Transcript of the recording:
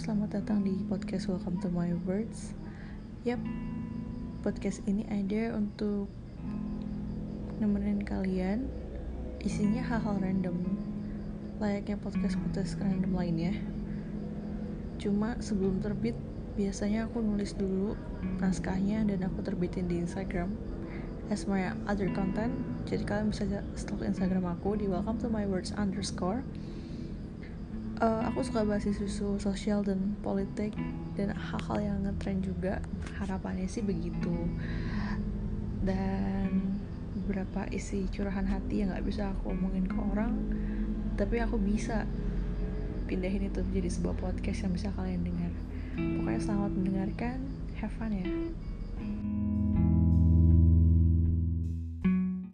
selamat datang di podcast Welcome to My Words. Yap, podcast ini ada untuk nemenin kalian. Isinya hal-hal random, layaknya podcast-podcast random lainnya. Cuma sebelum terbit, biasanya aku nulis dulu naskahnya dan aku terbitin di Instagram as my other content. Jadi kalian bisa stalk Instagram aku di Welcome to My Words underscore uh, aku suka bahas isu-isu sosial dan politik dan hal-hal yang ngetrend juga. Harapannya sih begitu. Dan beberapa isi curahan hati yang nggak bisa aku omongin ke orang tapi aku bisa pindahin itu jadi sebuah podcast yang bisa kalian dengar. Pokoknya selamat mendengarkan. Have fun ya